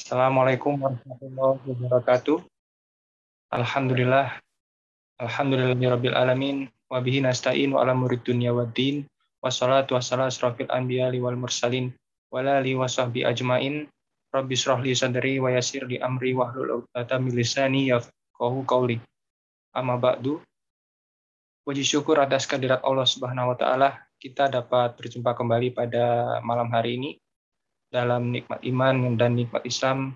Assalamualaikum warahmatullahi wabarakatuh. Alhamdulillah. Alhamdulillahirabbil alamin wa bihi nasta'in wa ala murid dunya waddin. Wassalatu wassalamu asrafil anbiya wal mursalin wa alihi wa ajmain. Rabbi shrah li sadri wa yassir li amri wahlul 'uqdatam min lisani yafqahu qawli. Amma ba'du. Puji syukur atas kehadirat Allah Subhanahu wa taala, kita dapat berjumpa kembali pada malam hari ini dalam nikmat iman dan nikmat Islam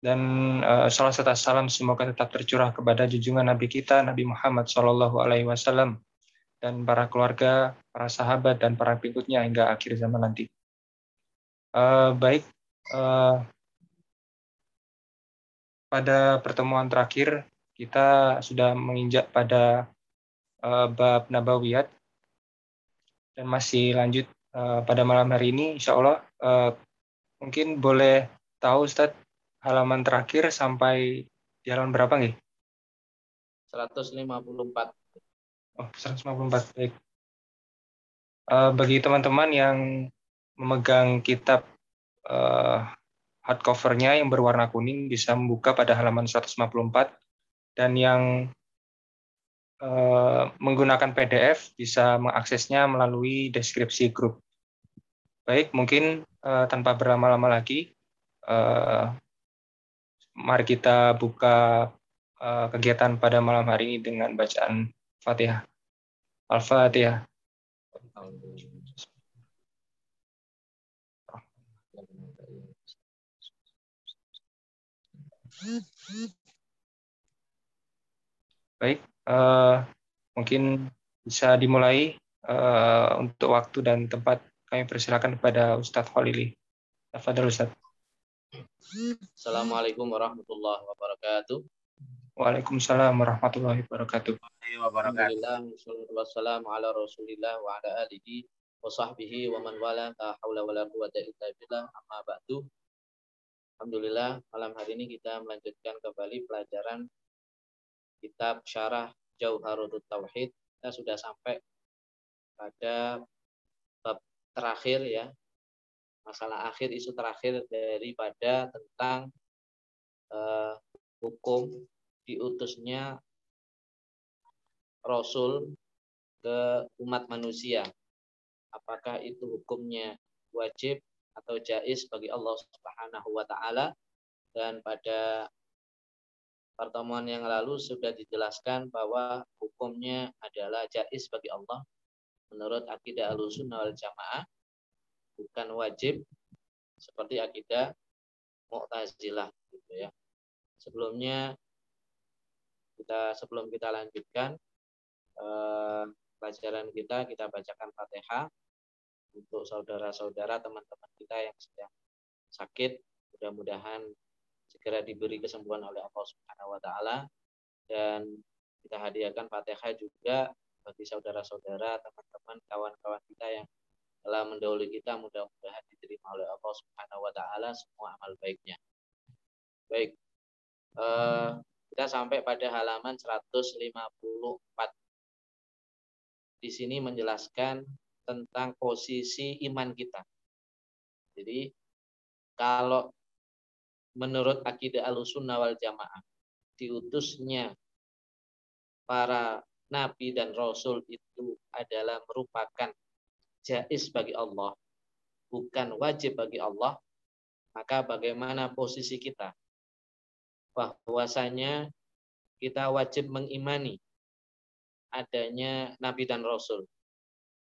dan uh, salah satu salam semoga tetap tercurah kepada junjungan Nabi kita Nabi Muhammad Shallallahu Alaihi Wasallam dan para keluarga, para sahabat dan para pengikutnya hingga akhir zaman nanti. Uh, baik, uh, pada pertemuan terakhir kita sudah menginjak pada uh, bab Nabawiyat dan masih lanjut uh, pada malam hari ini, Insya Allah uh, mungkin boleh tahu Ustadz halaman terakhir sampai di halaman berapa nih? 154. Oh, 154. Baik. Uh, bagi teman-teman yang memegang kitab uh, hardcovernya yang berwarna kuning bisa membuka pada halaman 154 dan yang menggunakan PDF bisa mengaksesnya melalui deskripsi grup. Baik, mungkin uh, tanpa berlama-lama lagi, uh, mari kita buka kegiatan pada malam hari ini dengan bacaan Fatihah. Al-Fatihah. Baik, uh, mungkin bisa dimulai uh, untuk waktu dan tempat kami persilakan kepada Ustadz Khalili. Tafadhol Ustadz. Assalamualaikum warahmatullahi wabarakatuh. Waalaikumsalam warahmatullahi wabarakatuh. Alhamdulillah, wassalamu ala rasulillah wa ala alihi wa sahbihi wa man wala la hawla wa la quwata illa billah amma ba'du. Alhamdulillah, malam hari ini kita melanjutkan kembali pelajaran kitab Syarah Jauharut Tauhid. Kita sudah sampai pada bab terakhir ya, masalah akhir isu terakhir daripada tentang uh, hukum diutusnya Rasul ke umat manusia. Apakah itu hukumnya wajib atau jais bagi Allah Subhanahu wa taala? Dan pada pertemuan yang lalu sudah dijelaskan bahwa hukumnya adalah jais bagi Allah menurut akidah Ahlussunnah wal Jamaah bukan wajib seperti akidah Mu'tazilah gitu ya. Sebelumnya kita sebelum kita lanjutkan eh, pelajaran kita kita bacakan Fatihah untuk saudara-saudara teman-teman kita yang sedang sakit mudah-mudahan segera diberi kesembuhan oleh Allah Subhanahu wa taala dan kita hadiahkan Fatihah juga bagi saudara-saudara, teman-teman, kawan-kawan kita yang telah mendahului kita mudah-mudahan diterima oleh Allah Subhanahu wa taala semua amal baiknya. Baik. Uh, kita sampai pada halaman 154. Di sini menjelaskan tentang posisi iman kita. Jadi kalau menurut akidah Ahlussunnah wal Jamaah diutusnya para nabi dan rasul itu adalah merupakan jais bagi Allah, bukan wajib bagi Allah, maka bagaimana posisi kita? Bahwasanya kita wajib mengimani adanya nabi dan rasul.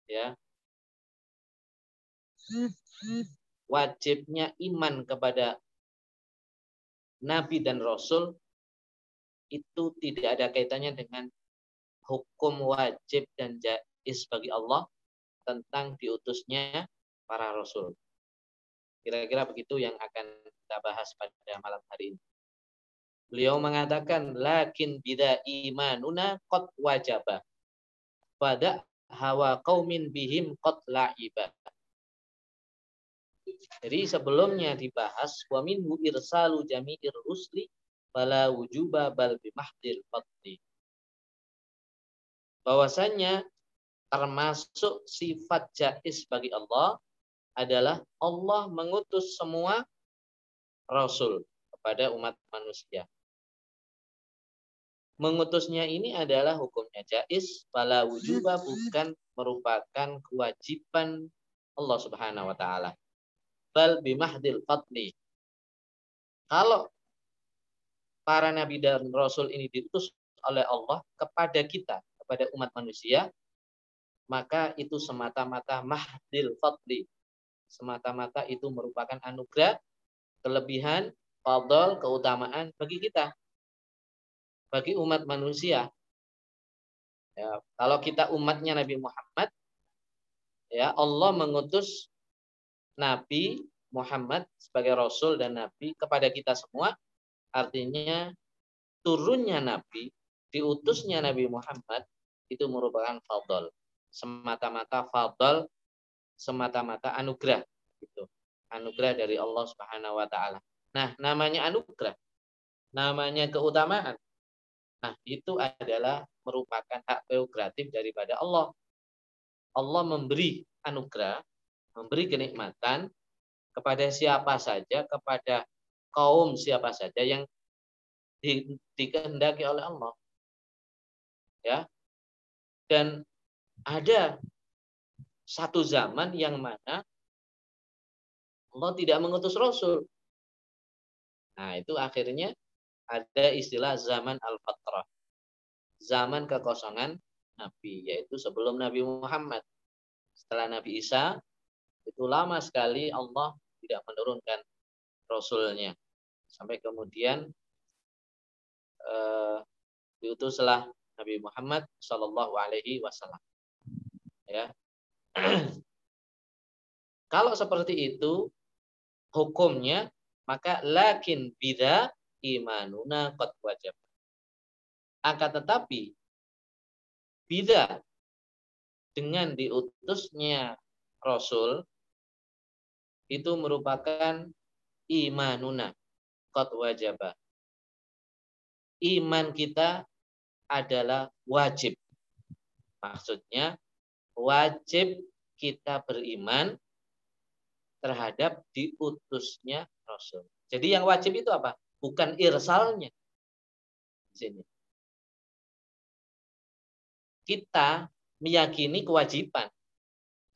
Ya. Wajibnya iman kepada nabi dan rasul itu tidak ada kaitannya dengan hukum wajib dan jais bagi Allah tentang diutusnya para rasul. Kira-kira begitu yang akan kita bahas pada malam hari ini. Beliau mengatakan, lakin bida imanuna qad wajaba. Pada hawa qaumin bihim qad la'iba. Jadi sebelumnya dibahas wa minhu irsalu jami'ir rusli bala wujuba bal bimahdil fadli. Bahwasanya termasuk sifat jais bagi Allah adalah Allah mengutus semua rasul kepada umat manusia. Mengutusnya ini adalah hukumnya jais, pala wujuba bukan merupakan kewajiban Allah Subhanahu wa taala. Bal bimahdil fadli. Kalau para nabi dan rasul ini diutus oleh Allah kepada kita, kepada umat manusia, maka itu semata-mata mahdil fadli. Semata-mata itu merupakan anugerah, kelebihan, fadl, keutamaan bagi kita. Bagi umat manusia. Ya, kalau kita umatnya Nabi Muhammad, ya Allah mengutus Nabi Muhammad sebagai Rasul dan Nabi kepada kita semua, artinya turunnya Nabi, diutusnya Nabi Muhammad itu merupakan fadl semata-mata fadl, semata-mata anugerah gitu. Anugerah dari Allah Subhanahu wa taala. Nah, namanya anugerah. Namanya keutamaan. Nah, itu adalah merupakan hak prerogatif daripada Allah. Allah memberi anugerah, memberi kenikmatan kepada siapa saja, kepada kaum siapa saja yang di, dikehendaki oleh Allah. Ya. Dan ada satu zaman yang mana Allah tidak mengutus Rasul. Nah, itu akhirnya ada istilah zaman al-fatrah. Zaman kekosongan Nabi, yaitu sebelum Nabi Muhammad. Setelah Nabi Isa, itu lama sekali Allah tidak menurunkan Rasulnya. Sampai kemudian uh, diutuslah Nabi Muhammad Shallallahu Alaihi Wasallam ya. Kalau seperti itu hukumnya maka lakin bida imanuna qad wajib. Akan tetapi bida dengan diutusnya Rasul itu merupakan imanuna qad wajib. Iman kita adalah wajib. Maksudnya wajib kita beriman terhadap diutusnya Rasul. Jadi yang wajib itu apa? Bukan irsalnya. Di sini. Kita meyakini kewajiban,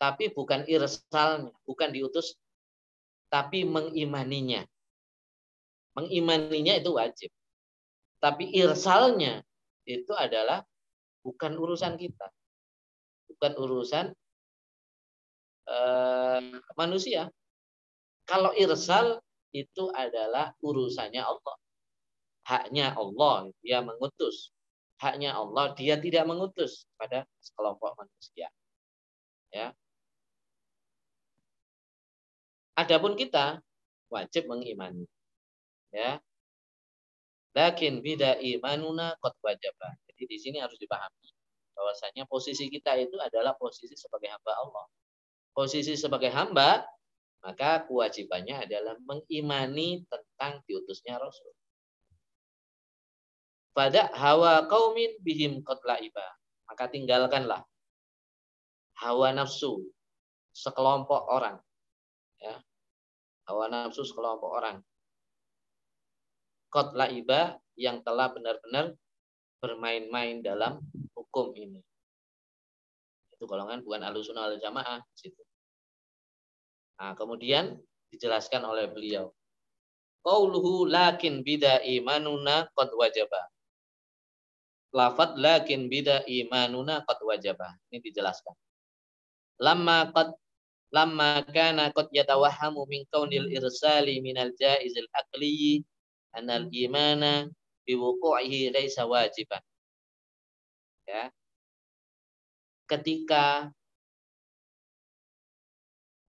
tapi bukan irsalnya, bukan diutus, tapi mengimaninya. Mengimaninya itu wajib. Tapi irsalnya itu adalah bukan urusan kita bukan urusan uh, manusia. Kalau irsal itu adalah urusannya Allah. Haknya Allah, dia mengutus. Haknya Allah, dia tidak mengutus pada sekelompok manusia. Ya. Adapun kita wajib mengimani. Ya. Lakin bida imanuna qad wajaba. Jadi di sini harus dipahami bahwasanya posisi kita itu adalah posisi sebagai hamba Allah. Posisi sebagai hamba, maka kewajibannya adalah mengimani tentang diutusnya Rasul. Pada hawa kaumin bihim iba. Maka tinggalkanlah hawa nafsu sekelompok orang. Hawa nafsu sekelompok orang. iba yang telah benar-benar bermain-main dalam hukum ini. Itu golongan bukan alusunah al jamaah situ. Nah, kemudian dijelaskan oleh beliau. Qauluhu lakin bida imanuna qad wajaba. Lafat lakin bida imanuna qad wajaba. Ini dijelaskan. Lama qad lamma kana qad yatawahhamu min kaunil irsali minal jaizil aqli anal imana biwuqu'ihi laisa wajiban ya. Ketika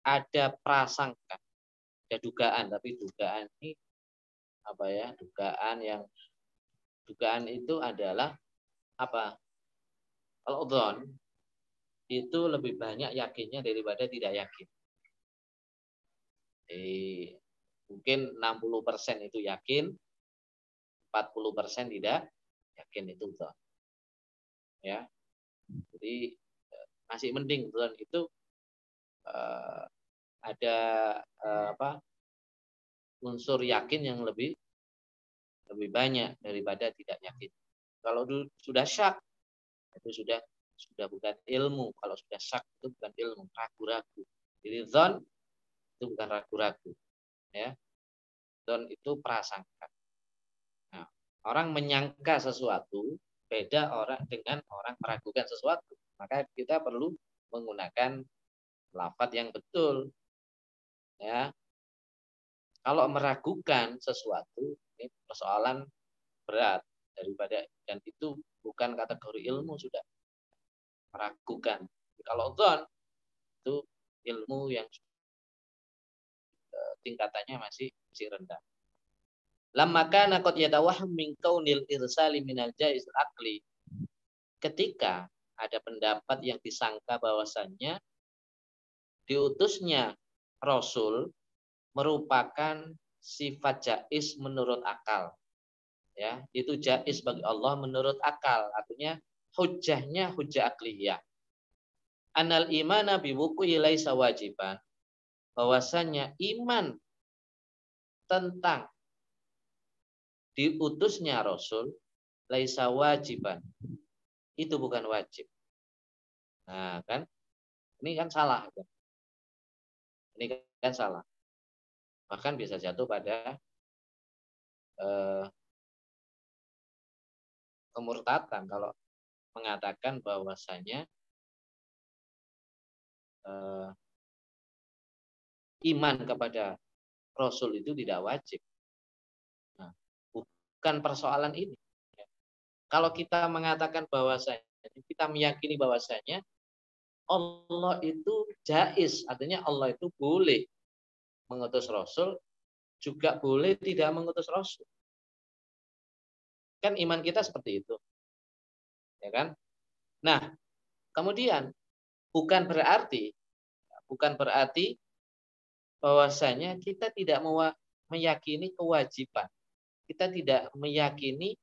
ada prasangka ada dugaan tapi dugaan ini apa ya dugaan yang dugaan itu adalah apa? Kalau don itu lebih banyak yakinnya daripada tidak yakin. Jadi, mungkin 60% itu yakin 40% tidak yakin itu don ya. Jadi eh, masih mending bulan itu uh, ada uh, apa unsur yakin yang lebih lebih banyak daripada tidak yakin. Kalau sudah syak itu sudah sudah bukan ilmu. Kalau sudah syak itu bukan ilmu, ragu-ragu. Jadi zon itu bukan ragu-ragu. Ya. Zon itu prasangka. Nah, orang menyangka sesuatu beda orang dengan orang meragukan sesuatu. Maka kita perlu menggunakan lafat yang betul. Ya. Kalau meragukan sesuatu, ini persoalan berat daripada dan itu bukan kategori ilmu sudah meragukan. Kalau zon itu ilmu yang eh, tingkatannya masih masih rendah. Lamma kana qad yatawahham min kaunil irsali minal jaiz akli. Ketika ada pendapat yang disangka bahwasannya diutusnya Rasul merupakan sifat jais menurut akal. Ya, itu jais bagi Allah menurut akal. Artinya hujahnya hujah akliyah. Anal imana biwuku'i laisa wajiban. Bahwasanya iman tentang diutusnya Rasul laisa wajiban. Itu bukan wajib. Nah, kan? Ini kan salah. Kan? Ini kan salah bahkan bisa jatuh pada eh, kemurtatan kalau mengatakan bahwasanya eh, iman kepada Rasul itu tidak wajib. Nah, bukan persoalan ini. Kalau kita mengatakan bahwasanya kita meyakini bahwasanya Allah itu jais, artinya Allah itu boleh mengutus Rasul, juga boleh tidak mengutus Rasul. Kan iman kita seperti itu. Ya kan? Nah, kemudian bukan berarti bukan berarti bahwasanya kita tidak meyakini kewajiban. Kita tidak meyakini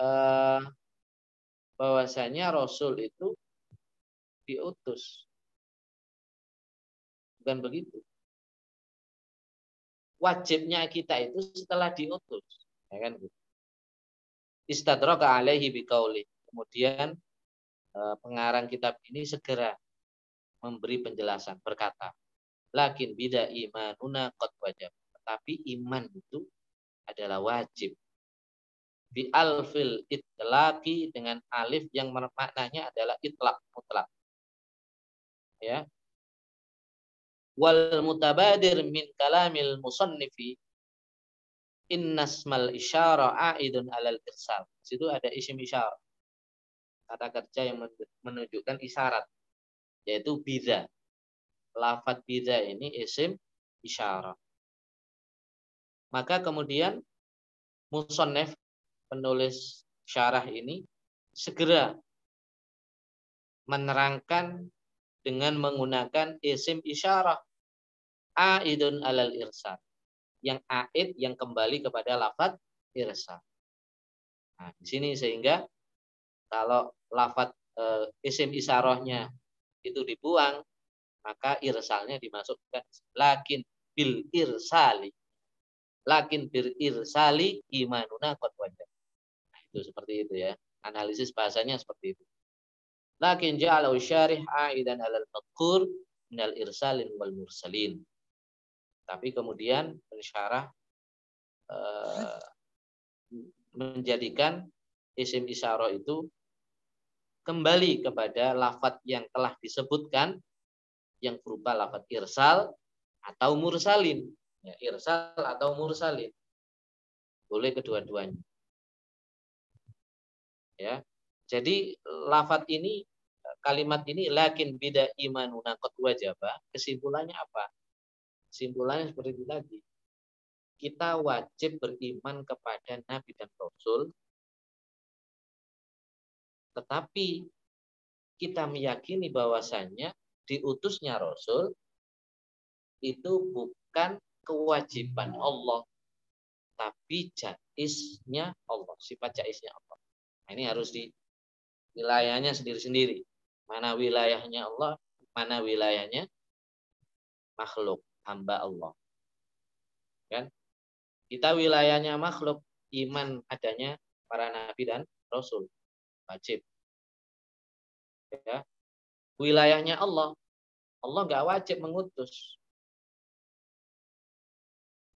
eh, bahwasanya Rasul itu diutus. Bukan begitu wajibnya kita itu setelah diutus. Ya kan? Istadraka alaihi biqauli. Kemudian eh, pengarang kitab ini segera memberi penjelasan berkata, lakin bida imanuna qad wajib. Tetapi iman itu adalah wajib. Bi alfil itlaqi dengan alif yang maknanya adalah itlaq mutlak. Ya, wal mutabadir min kalamil musannifi innasmal isyara aidun alal irsal. Situ ada isim isyara. Kata kerja yang menunjukkan isyarat yaitu biza. Lafat biza ini isim isyara. Maka kemudian musannif penulis syarah ini segera menerangkan dengan menggunakan isim isyarah aidun alal irsal yang aid yang kembali kepada lafat irsal. Nah, di sini sehingga kalau lafat e, isim isyarahnya itu dibuang, maka irsalnya dimasukkan lakin bil irsali. Lakin bil irsali imanuna qad wajib. Nah, itu seperti itu ya. Analisis bahasanya seperti itu. Lakin ja'alahu syarih aidan alal madkur minal irsalin wal mursalin. Tapi kemudian pensyarah uh, menjadikan isim isyarah itu kembali kepada lafat yang telah disebutkan yang berupa lafat irsal atau mursalin. Ya, irsal atau mursalin. Boleh kedua-duanya. Ya. Jadi lafat ini kalimat ini lakin bida imanuna qad wajaba, kesimpulannya apa? Kesimpulannya seperti itu tadi. Kita wajib beriman kepada nabi dan rasul tetapi kita meyakini bahwasannya diutusnya rasul itu bukan kewajiban Allah tapi jaisnya Allah, sifat jaisnya Allah. Nah, ini harus di wilayahnya sendiri-sendiri. Mana wilayahnya Allah, mana wilayahnya makhluk, hamba Allah. Kan? Kita wilayahnya makhluk, iman adanya para nabi dan rasul. Wajib. Ya. Wilayahnya Allah. Allah nggak wajib mengutus.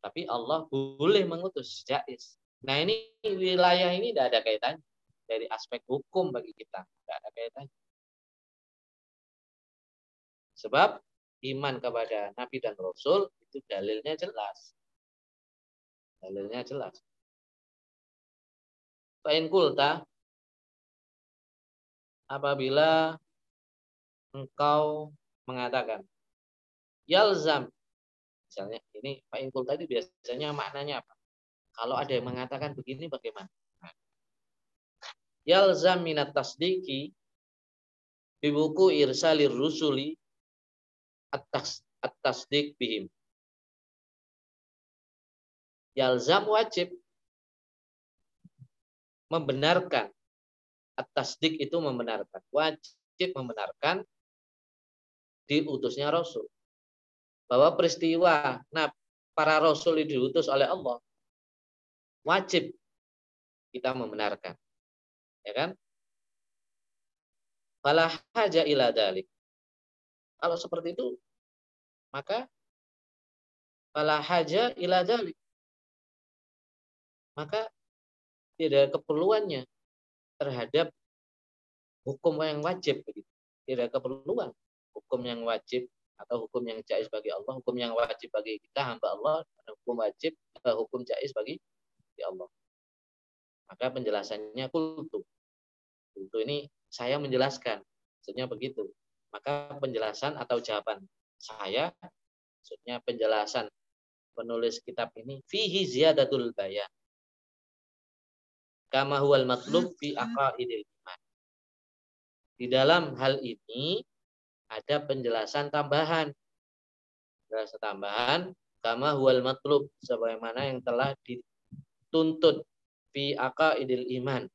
Tapi Allah boleh mengutus jais. Nah ini wilayah ini tidak ada kaitannya dari aspek hukum bagi kita, tidak ada kaitannya. Sebab iman kepada Nabi dan Rasul itu dalilnya jelas. Dalilnya jelas. Fa'in kulta apabila engkau mengatakan yalzam misalnya ini fa'in kulta itu biasanya maknanya apa? Kalau ada yang mengatakan begini bagaimana? Yalzam minat tasdiki bibuku irsalir rusuli atas at-tasdik bihim yalzam wajib membenarkan atas dik itu membenarkan. Wajib membenarkan diutusnya Rasul. Bahwa peristiwa nah para Rasul itu diutus oleh Allah wajib kita membenarkan. Ya kan? Falah haja ila. Kalau seperti itu, maka falah haja ila maka tidak ada keperluannya terhadap hukum yang wajib begitu. Tidak keperluan hukum yang wajib atau hukum yang jais bagi Allah, hukum yang wajib bagi kita hamba Allah, dan hukum wajib atau eh, hukum jais bagi Allah. Maka penjelasannya kultu. Kultu ini saya menjelaskan, maksudnya begitu. Maka penjelasan atau jawaban saya, maksudnya penjelasan penulis kitab ini fihi ziyadatul bayan kama huwal matlub fi aqaidil iman. Di dalam hal ini ada penjelasan tambahan. Penjelasan tambahan kama huwal matlub sebagaimana yang telah dituntut fi aqaidil iman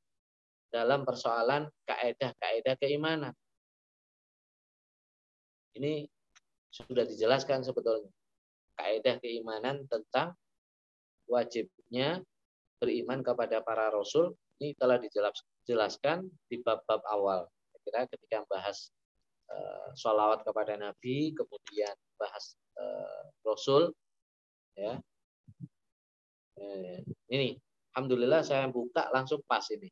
dalam persoalan kaedah-kaedah keimanan. Ini sudah dijelaskan sebetulnya. Kaedah keimanan tentang wajibnya beriman kepada para rasul ini telah dijelaskan di bab-bab awal. Kira ketika membahas uh, sholawat kepada Nabi, kemudian bahas uh, Rasul, ya. Eh, ini, alhamdulillah saya buka langsung pas ini.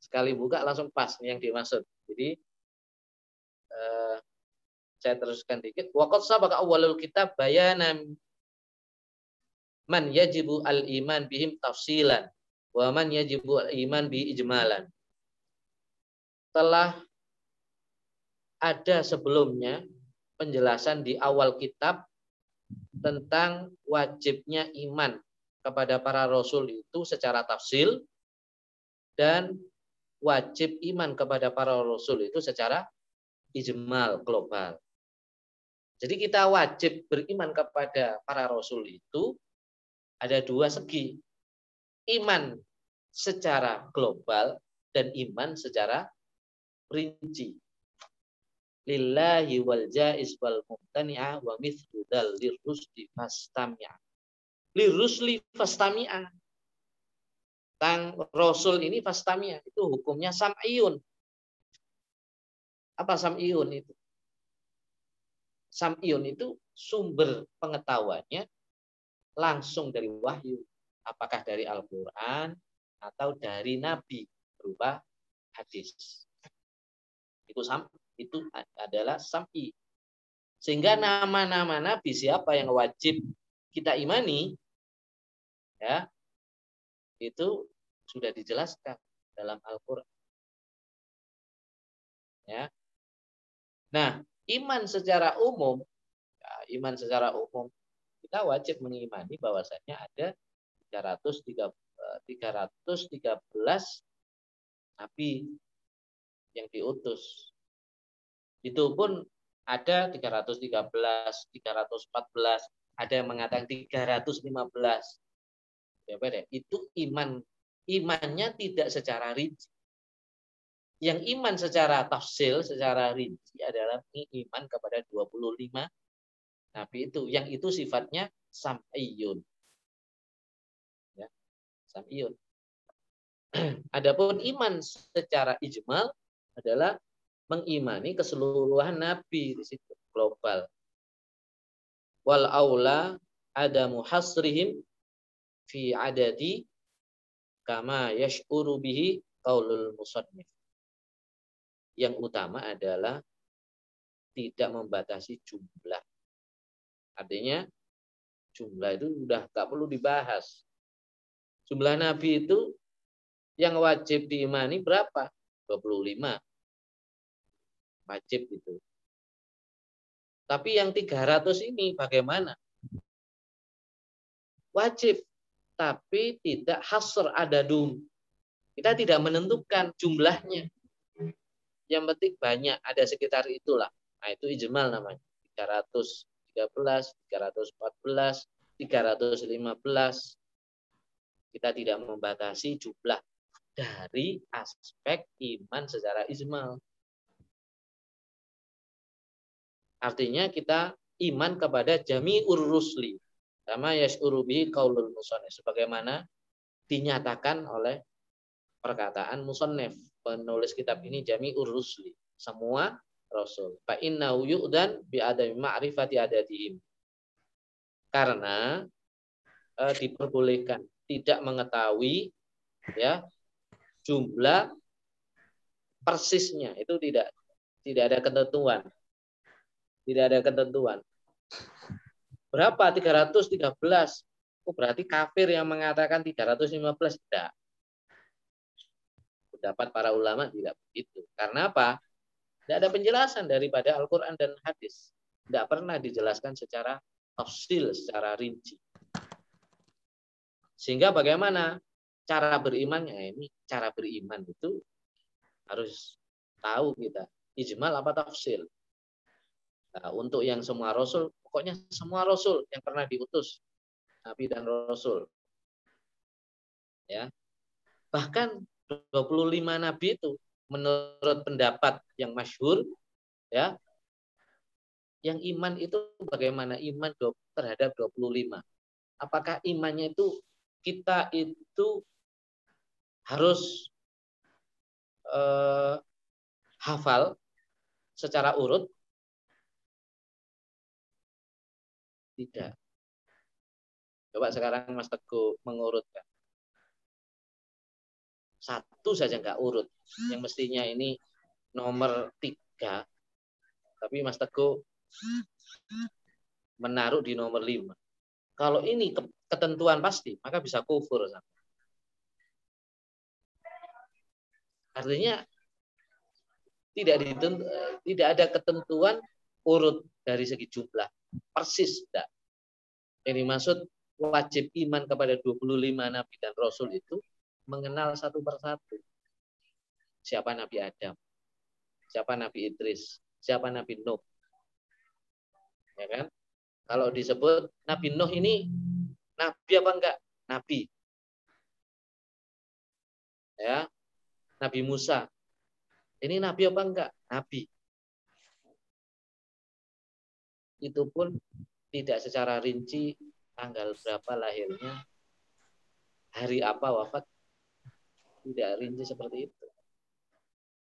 Sekali buka langsung pas yang dimaksud. Jadi saya teruskan dikit. Waqad sabaka awalul kitab bayanan man yajibu al iman bihim tafsilan wa man yajibu al iman bi ijmalan. Telah ada sebelumnya penjelasan di awal kitab tentang wajibnya iman kepada para rasul itu secara tafsil dan wajib iman kepada para rasul itu secara ijmal global. Jadi kita wajib beriman kepada para rasul itu ada dua segi. Iman secara global dan iman secara rinci. Lillahi wal jaiz wal mumtani'a wa mithlu dal lirrusli fastami'a. Lirrusli fastami'a. Tang Rasul ini fastami'a. Itu hukumnya sam'iyun. Apa sam'iyun itu? Sam'iyun itu sumber pengetahuannya langsung dari wahyu, apakah dari Al-Qur'an atau dari nabi berupa hadis. Itu sam itu adalah sam'i. Sehingga nama-nama nabi siapa yang wajib kita imani ya itu sudah dijelaskan dalam Al-Qur'an. Ya. Nah, iman secara umum ya, iman secara umum kita wajib mengimani bahwasanya ada 313 eh, nabi yang diutus. Itu pun ada 313, 314, ada yang mengatakan 315. Ya, beda. Itu iman imannya tidak secara rinci. Yang iman secara tafsil, secara rinci adalah iman kepada 25 Nabi itu. Yang itu sifatnya sam'iyun. Samiyun. Adapun iman secara ijmal adalah mengimani keseluruhan nabi di situ global. Wal aula ada muhasrihim fi adadi kama yash'uru bihi qaulul musannif. Yang utama adalah tidak membatasi jumlah. Artinya jumlah itu sudah tak perlu dibahas. Jumlah nabi itu yang wajib diimani berapa? 25. Wajib itu. Tapi yang 300 ini bagaimana? Wajib, tapi tidak hasr adadum. Kita tidak menentukan jumlahnya. Yang penting banyak, ada sekitar itulah. Nah, itu ijmal namanya. 313, 314, 315. Kita tidak membatasi jumlah dari aspek iman secara ijmal. Artinya kita iman kepada jami'ur rusli. Sama yash'uru bihi qaulul musannif. Sebagaimana dinyatakan oleh perkataan musannif. Penulis kitab ini jami'ur rusli. Semua rasul. Fa innahu yu'dan bi adami ma'rifati adatihim. Karena e, diperbolehkan tidak mengetahui ya jumlah persisnya itu tidak tidak ada ketentuan tidak ada ketentuan. Berapa? 313. Oh, berarti kafir yang mengatakan 315 tidak. Pendapat para ulama tidak begitu. Karena apa? Tidak ada penjelasan daripada Al-Quran dan hadis. Tidak pernah dijelaskan secara tafsil, secara rinci. Sehingga bagaimana cara berimannya? Ini cara beriman itu harus tahu kita. Ijmal apa tafsil. Nah, untuk yang semua rasul, pokoknya semua rasul yang pernah diutus nabi dan rasul. Ya. Bahkan 25 nabi itu menurut pendapat yang masyhur ya yang iman itu bagaimana iman terhadap 25 apakah imannya itu kita itu harus eh, hafal secara urut Tidak. Coba sekarang Mas Teguh mengurutkan. Satu saja nggak urut. Yang mestinya ini nomor tiga. Tapi Mas Teguh menaruh di nomor lima. Kalau ini ketentuan pasti, maka bisa kufur. Artinya tidak ditentu, tidak ada ketentuan urut dari segi jumlah persis tidak. Yang dimaksud wajib iman kepada 25 nabi dan rasul itu mengenal satu persatu. Siapa Nabi Adam? Siapa Nabi Idris? Siapa Nabi Nuh? Ya kan? Kalau disebut Nabi Nuh ini nabi apa enggak? Nabi. Ya. Nabi Musa. Ini nabi apa enggak? Nabi. Itu pun tidak secara rinci tanggal berapa lahirnya, hari apa wafat, tidak rinci seperti itu.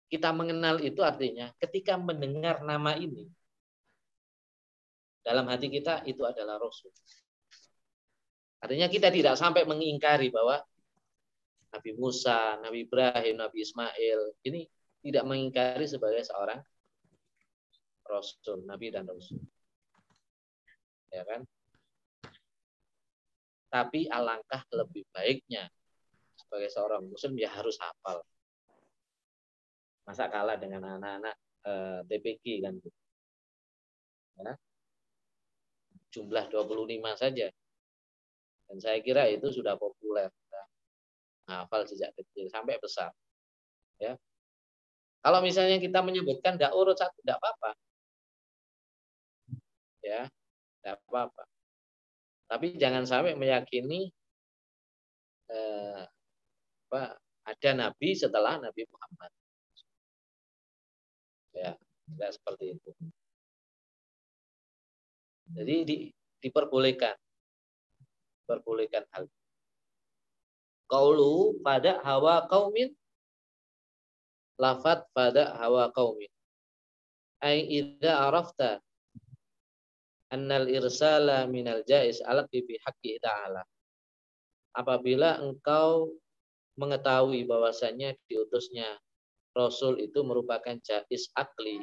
Kita mengenal itu artinya ketika mendengar nama ini, dalam hati kita itu adalah Rasul. Artinya kita tidak sampai mengingkari bahwa Nabi Musa, Nabi Ibrahim, Nabi Ismail ini tidak mengingkari sebagai seorang Rasul, Nabi dan Rasul ya kan? Tapi alangkah lebih baiknya sebagai seorang muslim ya harus hafal. Masa kalah dengan anak-anak eh, TPG kan Ya. Jumlah 25 saja. Dan saya kira itu sudah populer. Hafal sejak kecil sampai besar. Ya. Kalau misalnya kita menyebutkan tidak urut satu, tidak apa-apa. Ya, tidak apa-apa. Tapi jangan sampai meyakini eh, apa, ada nabi setelah Nabi Muhammad. Ya, tidak seperti itu. Jadi di, diperbolehkan, diperbolehkan hal Qaulu pada hawa kaumin lafat pada hawa kaumin. Ai idza arafta annal irsala minal jais alati bi haqqi ta'ala. Apabila engkau mengetahui bahwasanya diutusnya Rasul itu merupakan jais akli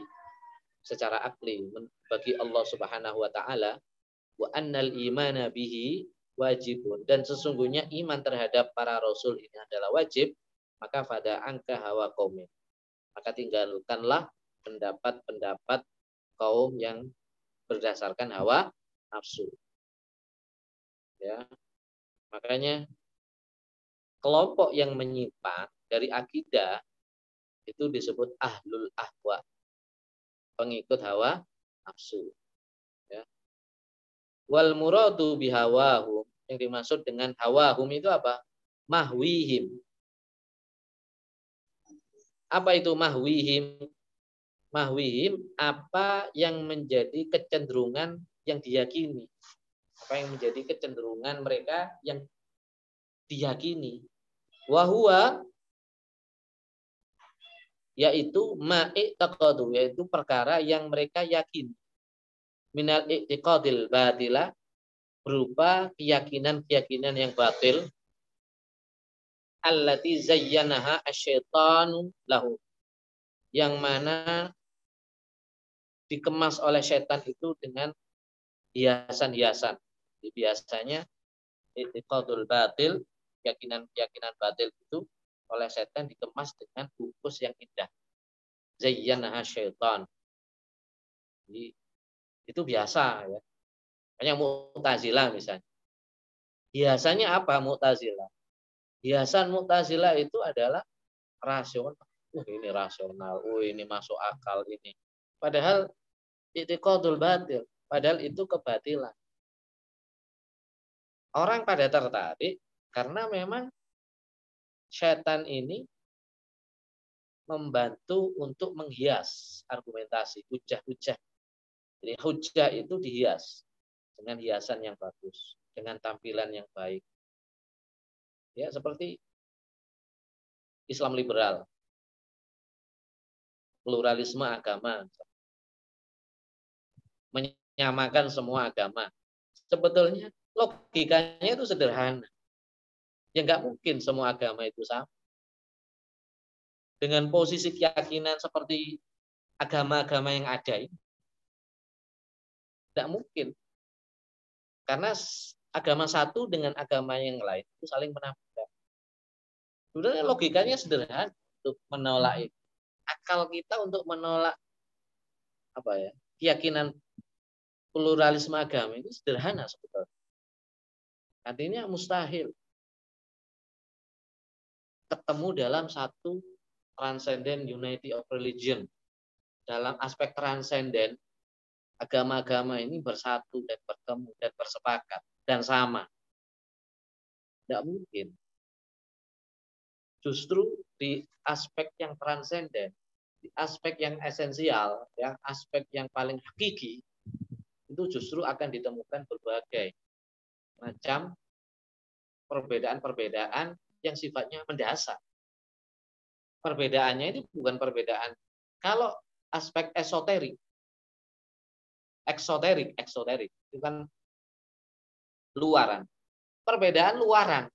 secara akli bagi Allah Subhanahu wa taala. Wa annal imana bihi wajibun. Dan sesungguhnya iman terhadap para rasul ini adalah wajib maka pada angka hawa kaum maka tinggalkanlah pendapat-pendapat kaum yang berdasarkan hawa nafsu. Ya. Makanya kelompok yang menyimpang dari akidah itu disebut ahlul ahwa pengikut hawa nafsu ya wal muradu bihawahum yang dimaksud dengan hawahum itu apa? Mahwihim. Apa itu mahwihim? Mahwihim apa yang menjadi kecenderungan yang diyakini. Apa yang menjadi kecenderungan mereka yang diyakini. Wahua yaitu ma'iqtaqadu yaitu perkara yang mereka yakini minal i'tiqadil batila berupa keyakinan-keyakinan yang batil. Allati zayyanaha asyaitanu lahu. Yang mana dikemas oleh setan itu dengan hiasan-hiasan. Biasanya itiqadul batil, keyakinan-keyakinan batil itu oleh setan dikemas dengan bungkus yang indah. Zayyanaha syaitan. Jadi, itu biasa ya. Hanya Mu'tazilah misalnya. Hiasannya apa Mu'tazilah? Hiasan Mu'tazilah itu adalah rasional. Uh, ini rasional. Uh, ini masuk akal ini. Padahal itiqadul batil. Padahal itu kebatilan. Orang pada tertarik karena memang setan ini membantu untuk menghias argumentasi, hujah-hujah. Jadi hujah itu dihias dengan hiasan yang bagus, dengan tampilan yang baik. Ya, seperti Islam liberal, pluralisme agama, menyamakan semua agama. Sebetulnya logikanya itu sederhana. Ya nggak mungkin semua agama itu sama. Dengan posisi keyakinan seperti agama-agama yang ada ini, tidak mungkin. Karena agama satu dengan agama yang lain itu saling menafikan. Sebenarnya logikanya sederhana untuk menolak itu. Akal kita untuk menolak apa ya keyakinan pluralisme agama ini sederhana sebetulnya. Artinya mustahil ketemu dalam satu transcendent unity of religion. Dalam aspek transcendent agama-agama ini bersatu dan bertemu dan bersepakat dan sama. Tidak mungkin. Justru di aspek yang transenden, di aspek yang esensial, yang aspek yang paling hakiki, itu justru akan ditemukan berbagai macam perbedaan-perbedaan yang sifatnya mendasar. Perbedaannya itu bukan perbedaan. Kalau aspek esoterik, eksoterik, eksoterik itu kan luaran. Perbedaan luaran.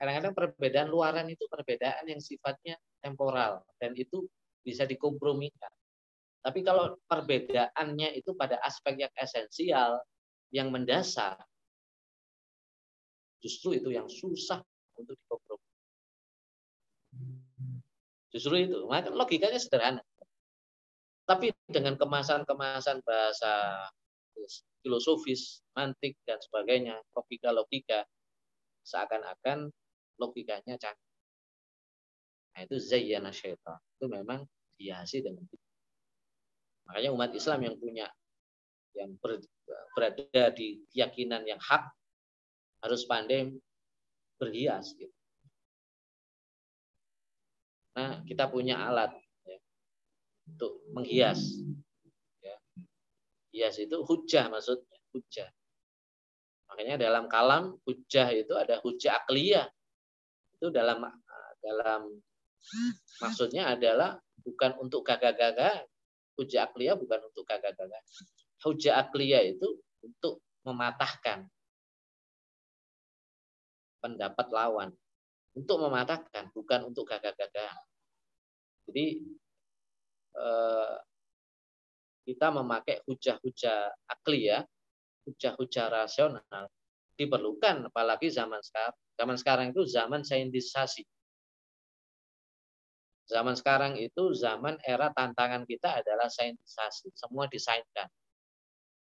Kadang-kadang perbedaan luaran itu perbedaan yang sifatnya temporal dan itu bisa dikompromikan. Tapi kalau perbedaannya itu pada aspek yang esensial, yang mendasar, justru itu yang susah untuk dikompromi. Justru itu. Maka logikanya sederhana. Tapi dengan kemasan-kemasan bahasa filosofis, mantik, dan sebagainya, logika-logika, seakan-akan logikanya canggih. Nah, itu zayyana syaitan. Itu memang dihiasi dengan itu. Makanya umat Islam yang punya yang berada di keyakinan yang hak harus pandai berhias gitu. Nah, kita punya alat untuk menghias. Ya. Hias itu hujah maksudnya, hujah. Makanya dalam kalam hujah itu ada hujah akliyah. Itu dalam dalam maksudnya adalah bukan untuk gagah-gagah. Hujah akliyah bukan untuk gagah-gagah. Hujah akliyah itu untuk mematahkan pendapat lawan. Untuk mematahkan, bukan untuk gagah-gagah. Jadi eh, kita memakai hujah-hujah akliyah hujah-hujah rasional diperlukan apalagi zaman sekarang. Zaman sekarang itu zaman saintisasi. Zaman sekarang itu zaman era tantangan kita adalah saintisasi. Semua disainkan.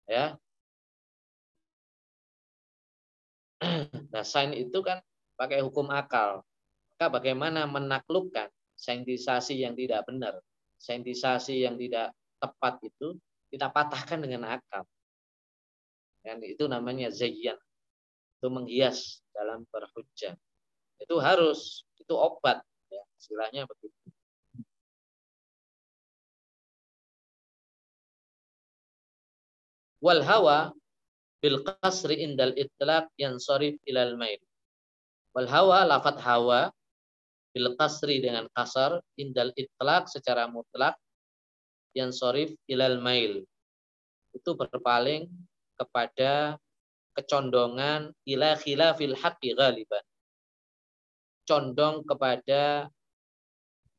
Ya. Nah, sains itu kan pakai hukum akal. Maka bagaimana menaklukkan saintisasi yang tidak benar, saintisasi yang tidak tepat itu kita patahkan dengan akal. Dan itu namanya zayyan. Itu menghias dalam berhujjah. Itu harus, itu obat. Ya, istilahnya begitu. Wal hawa bil qasri indal itlaq sorif ilal main. Wal hawa, lafat hawa, bil qasri dengan kasar, indal itlaq secara mutlak, yang sorif ilal mail. Itu berpaling kepada kecondongan ila khilafil haqqi ghaliban. Condong kepada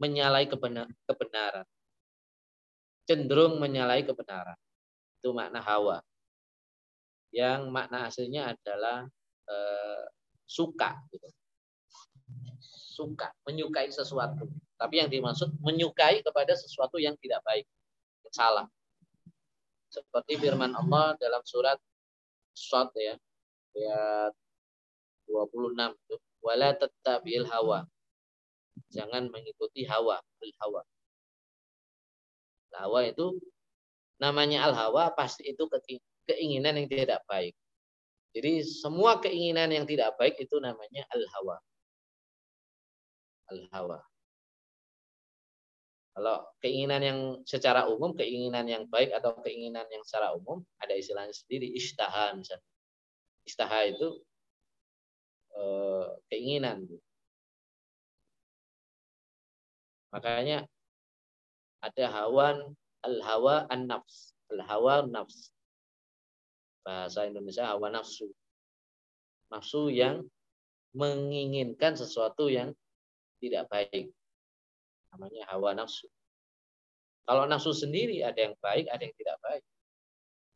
menyalai kebenaran. Cenderung menyalai kebenaran. Itu makna hawa. Yang makna aslinya adalah e, suka. Gitu. Suka, menyukai sesuatu. Tapi yang dimaksud menyukai kepada sesuatu yang tidak baik, salah. Seperti firman Allah dalam surat Shad ya. Ayat 26 itu. Wala tattabil hawa. Jangan mengikuti hawa, al hawa. Hawa itu namanya al hawa pasti itu keinginan yang tidak baik. Jadi semua keinginan yang tidak baik itu namanya al hawa. Al hawa. Kalau keinginan yang secara umum, keinginan yang baik atau keinginan yang secara umum, ada istilahnya sendiri, istaha misalnya. Istaha itu e, keinginan. Makanya ada hawan, al-hawa an-nafs. Al-hawa nafs. Bahasa Indonesia hawa nafsu. Nafsu yang menginginkan sesuatu yang tidak baik namanya hawa nafsu. Kalau nafsu sendiri ada yang baik, ada yang tidak baik.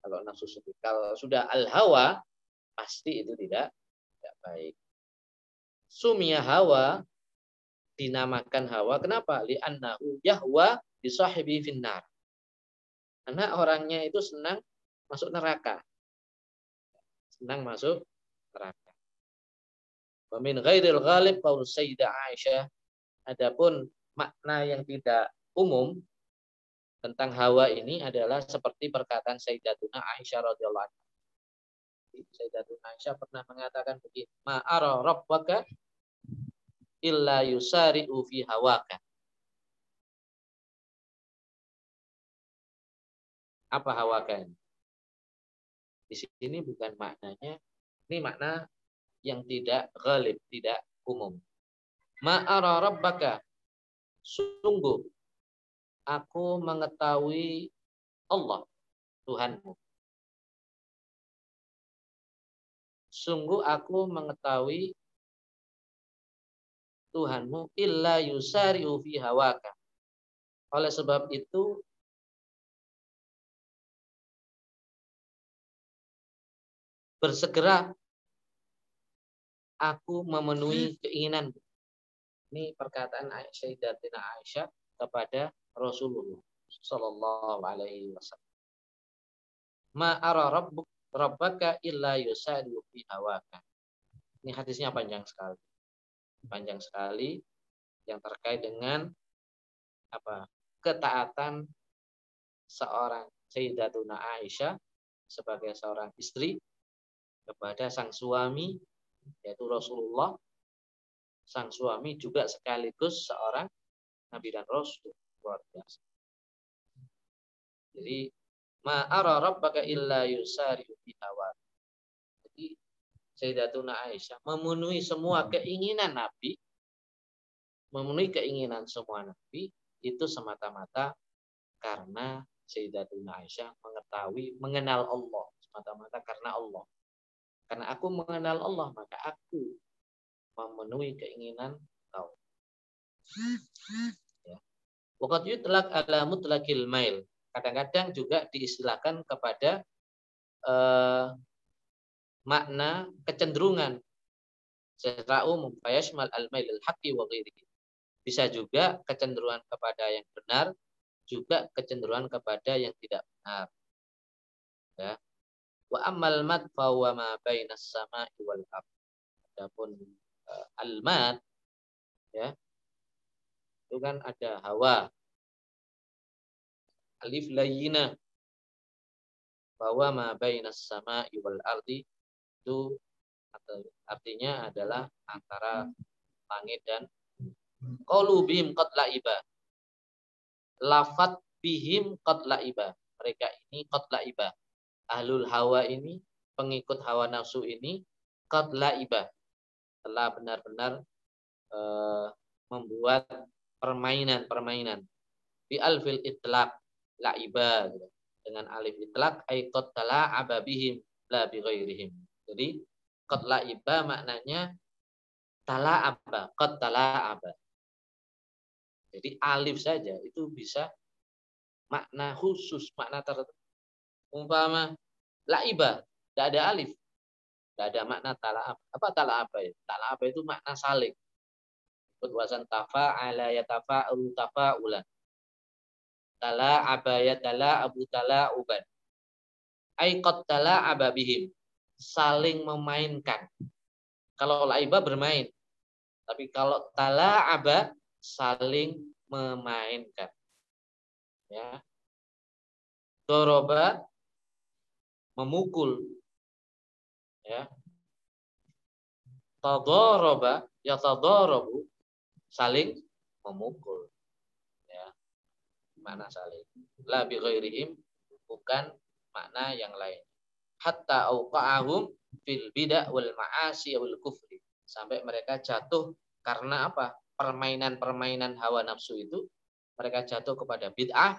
Kalau nafsu sendiri, kalau sudah al hawa pasti itu tidak tidak baik. Sumia hawa dinamakan hawa. Kenapa? Li annahu yahwa di sahibi finnar. Karena orangnya itu senang masuk neraka. Senang masuk neraka. Wa min ghairil ghalib qaul Sayyidah Aisyah. Adapun makna yang tidak umum tentang hawa ini adalah seperti perkataan Sayyidatuna Aisyah radhiyallahu anha. Sayyidatuna Aisyah pernah mengatakan begini, "Ma'ara rabbaka illa yusari'u fi hawaka." Apa hawaka ini? Di sini bukan maknanya, ini makna yang tidak ghalib, tidak umum. Ma'ara rabbaka Sungguh aku mengetahui Allah Tuhanmu. Sungguh aku mengetahui Tuhanmu illa yusari'u fi hawaka. Oleh sebab itu bersegera aku memenuhi keinginanmu. Ini perkataan Sayyidatina Aisyah kepada Rasulullah Sallallahu Alaihi Wasallam. Ma'ara rabbuk rabbaka illa fi hawaka. Ini hadisnya panjang sekali. Panjang sekali yang terkait dengan apa? ketaatan seorang Sayyidatuna Aisyah sebagai seorang istri kepada sang suami yaitu Rasulullah. Sang suami juga sekaligus seorang nabi dan rasul. Luar biasa. Jadi ma'ara rabbaka illa yusari fi Jadi Sayyidatuna Aisyah memenuhi semua keinginan Nabi, memenuhi keinginan semua Nabi itu semata-mata karena Sayyidatuna Aisyah mengetahui, mengenal Allah. Semata-mata karena Allah. Karena aku mengenal Allah, maka aku memenuhi keinginan kau. Ya. Wakat yutlak ala mutlakil mail. Kadang-kadang juga diistilahkan kepada eh, makna kecenderungan secara umum fayashmal al-mail al-haqqi wa ghairihi. Bisa juga kecenderungan kepada yang benar, juga kecenderungan kepada yang tidak benar. Ya. Wa ammal mad fa ma bainas sama'i wal ardh. Adapun uh, al-mad ya. Itu kan ada hawa. Alif layyina bahwa ma bainas sama'i wal ardi itu artinya adalah antara langit dan qalu bihim qad laiba. Lafat bihim qad laiba. Mereka ini qad laiba ahlul hawa ini, pengikut hawa nafsu ini, qad laiba. Telah benar-benar uh, membuat permainan-permainan. Bi alfil itlaq laiba gitu. Dengan alif itlaq ay qad tala'aba bihim la bi. Jadi qad laiba maknanya tala'aba, qad tala'aba. Jadi alif saja itu bisa makna khusus, makna tertentu umpama laiba, tidak ada alif. Tidak ada makna tala'ab. Apa tala'aba ya? Tala'aba itu makna saling. Berwasan tafa'ala ya tafa'ulu tafa'ulan. Tala'aba ya tala'abu tala'uban. Aikot tala'aba bihim. Saling memainkan. Kalau laiba bermain. Tapi kalau tala'aba saling memainkan. Ya. Doroba memukul. Ya. Tadoroba ya tadorobu saling memukul. Ya. Mana saling? La bi ghairihim bukan makna yang lain. Hatta auqa'ahum fil bid'ah wal ma'asi wal kufri. Sampai mereka jatuh karena apa? Permainan-permainan hawa nafsu itu mereka jatuh kepada bid'ah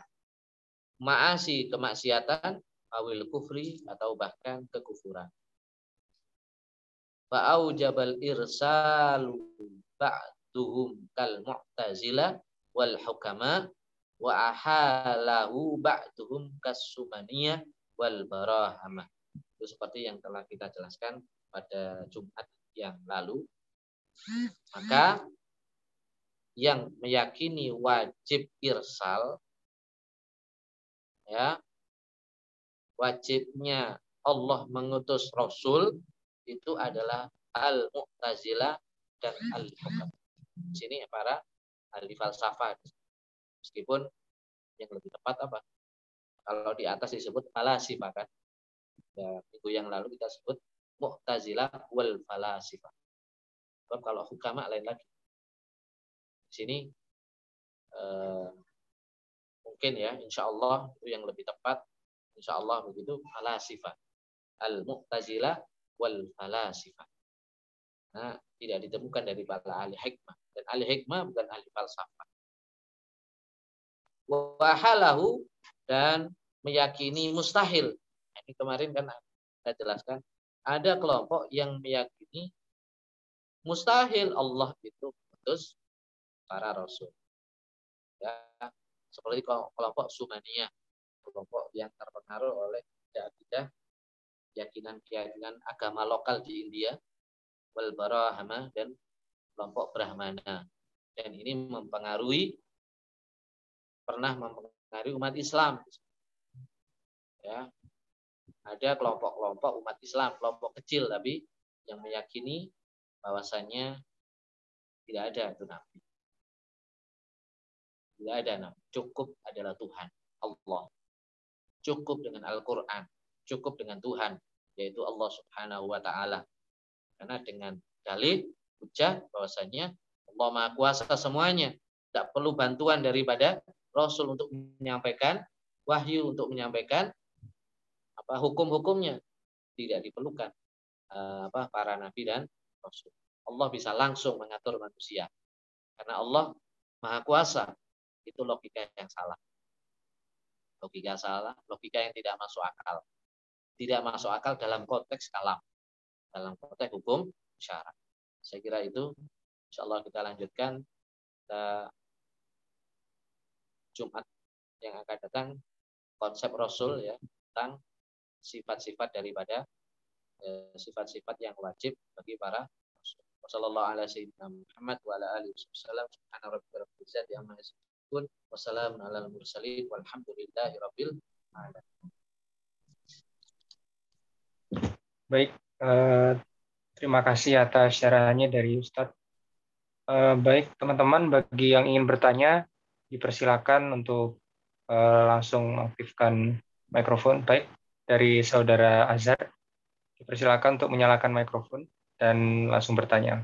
ma'asi kemaksiatan awil kufri atau bahkan kekufuran. Fa'au jabal irsalu ba'duhum kal mu'tazila wal hukama wa ahalahu ba'duhum kasumaniyah wal barahama. Itu seperti yang telah kita jelaskan pada Jumat yang lalu. Maka yang meyakini wajib irsal ya wajibnya Allah mengutus Rasul itu adalah al-mu'tazilah dan al-hukam. Sini para ahli falsafah. Meskipun yang lebih tepat apa? Kalau di atas disebut falasifah kan. Ya, minggu yang lalu kita sebut mu'tazilah wal falasifah. Sebab kalau hukama lain lagi. Di sini eh, mungkin ya, insya Allah itu yang lebih tepat Insya Allah begitu falasifah. Al-Mu'tazilah wal falasifah. Nah, tidak ditemukan dari para ahli hikmah. Dan ahli hikmah bukan ahli falsafah. Wahalahu dan meyakini mustahil. Ini kemarin kan saya jelaskan. Ada kelompok yang meyakini mustahil Allah itu putus para rasul. Ya, seperti kelompok Sumaniyah kelompok yang terpengaruh oleh akidah keyakinan-keyakinan agama lokal di India wal barahama dan kelompok Brahmana. Dan ini mempengaruhi pernah mempengaruhi umat Islam. Ya ada kelompok-kelompok umat Islam kelompok kecil tapi yang meyakini bahwasannya tidak ada itu nabi. Tidak ada nabi. Cukup adalah Tuhan Allah cukup dengan Al-Quran, cukup dengan Tuhan, yaitu Allah Subhanahu wa Ta'ala. Karena dengan dalil hujah bahwasanya Allah Maha Kuasa semuanya, tidak perlu bantuan daripada Rasul untuk menyampaikan wahyu untuk menyampaikan apa hukum-hukumnya tidak diperlukan. uh, apa para nabi dan rasul. Allah bisa langsung mengatur manusia. Karena Allah Maha Kuasa. Itu logika yang salah. Logika salah, logika yang tidak masuk akal. Tidak masuk akal dalam konteks kalam. Dalam konteks hukum syarat. Saya kira itu insya Allah kita lanjutkan kita Jumat yang akan datang konsep Rasul ya tentang sifat-sifat daripada eh, sifat-sifat yang wajib bagi para Rasul. Wassalamualaikum Muhammad wa yasifun. Wassalamun alal mursalin walhamdulillahi rabbil alamin. Baik, eh, terima kasih atas syarahannya dari Ustadz. Eh, baik, teman-teman, bagi yang ingin bertanya, dipersilakan untuk eh, langsung aktifkan mikrofon. Baik, dari saudara Azhar, dipersilakan untuk menyalakan mikrofon dan langsung bertanya.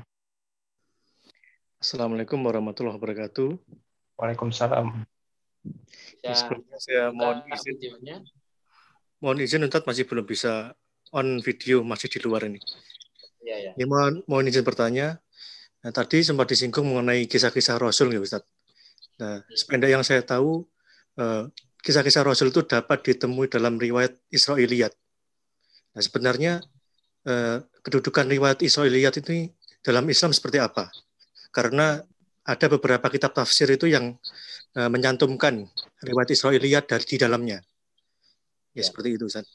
Assalamualaikum warahmatullahi wabarakatuh. Waalaikumsalam. Ya, Sebelumnya saya mohon izin. Videonya. Mohon izin Ustaz masih belum bisa on video, masih di luar ini. Ya, ya. ya mohon, mohon izin bertanya. Nah, tadi sempat disinggung mengenai kisah-kisah Rasul, ya Ustaz. Nah, sependek yang saya tahu, eh, kisah-kisah Rasul itu dapat ditemui dalam riwayat Israiliyat. Nah, sebenarnya eh, kedudukan riwayat Israiliyat ini dalam Islam seperti apa? Karena ada beberapa kitab tafsir itu yang eh, menyantumkan riwayat Israiliyat dari di dalamnya. Ya, ya. seperti itu, Ustaz.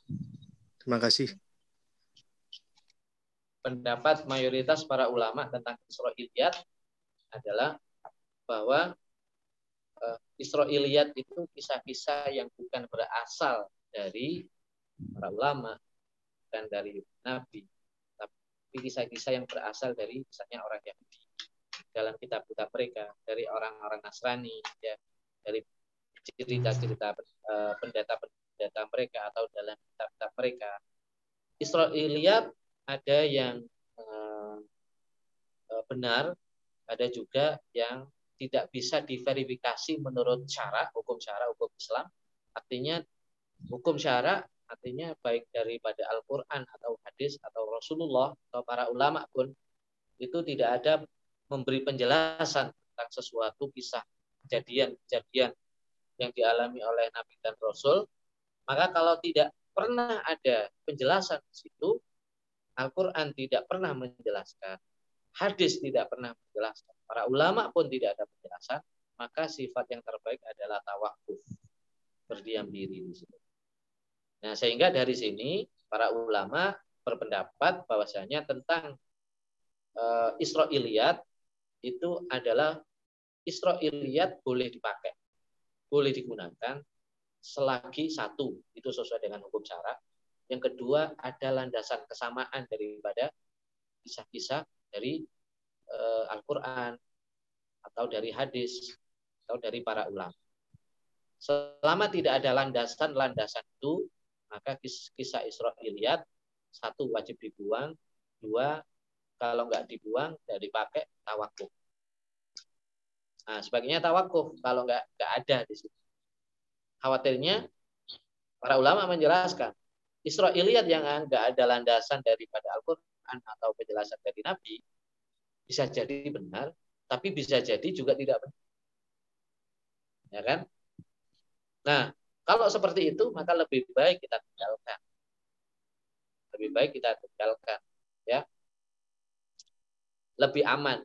Terima kasih pendapat mayoritas para ulama tentang Israiliyat adalah bahwa uh, Israiliyat itu kisah-kisah yang bukan berasal dari para ulama dan dari nabi, tapi kisah-kisah yang berasal dari misalnya orang Yahudi dalam kitab-kitab mereka, dari orang-orang Nasrani, ya, dari cerita-cerita uh, pendeta-pendeta mereka atau dalam kitab-kitab mereka. Israiliyat ada yang uh, benar, ada juga yang tidak bisa diverifikasi menurut syara, hukum syara, hukum Islam. Artinya hukum syara artinya baik daripada Al-Qur'an atau hadis atau Rasulullah atau para ulama pun itu tidak ada memberi penjelasan tentang sesuatu kisah kejadian-kejadian yang dialami oleh Nabi dan Rasul, maka kalau tidak pernah ada penjelasan di situ, Al-Quran tidak pernah menjelaskan, hadis tidak pernah menjelaskan, para ulama pun tidak ada penjelasan, maka sifat yang terbaik adalah tawakuf, berdiam diri di situ. Nah, sehingga dari sini para ulama berpendapat bahwasanya tentang uh, Israiliyat itu adalah Israiliyat boleh dipakai, boleh digunakan selagi satu itu sesuai dengan hukum syarat yang kedua ada landasan kesamaan daripada kisah-kisah dari uh, Al-Qur'an atau dari hadis atau dari para ulama. Selama tidak ada landasan-landasan itu, maka kisah Israiliyat satu wajib dibuang, dua kalau nggak dibuang tidak dipakai tawakuf. Nah, sebagainya tawakuf kalau nggak nggak ada di situ. Khawatirnya para ulama menjelaskan Israiliyat yang enggak ada landasan daripada Al-Quran atau penjelasan dari Nabi bisa jadi benar, tapi bisa jadi juga tidak benar. Ya kan? Nah, kalau seperti itu maka lebih baik kita tinggalkan. Lebih baik kita tinggalkan, ya. Lebih aman.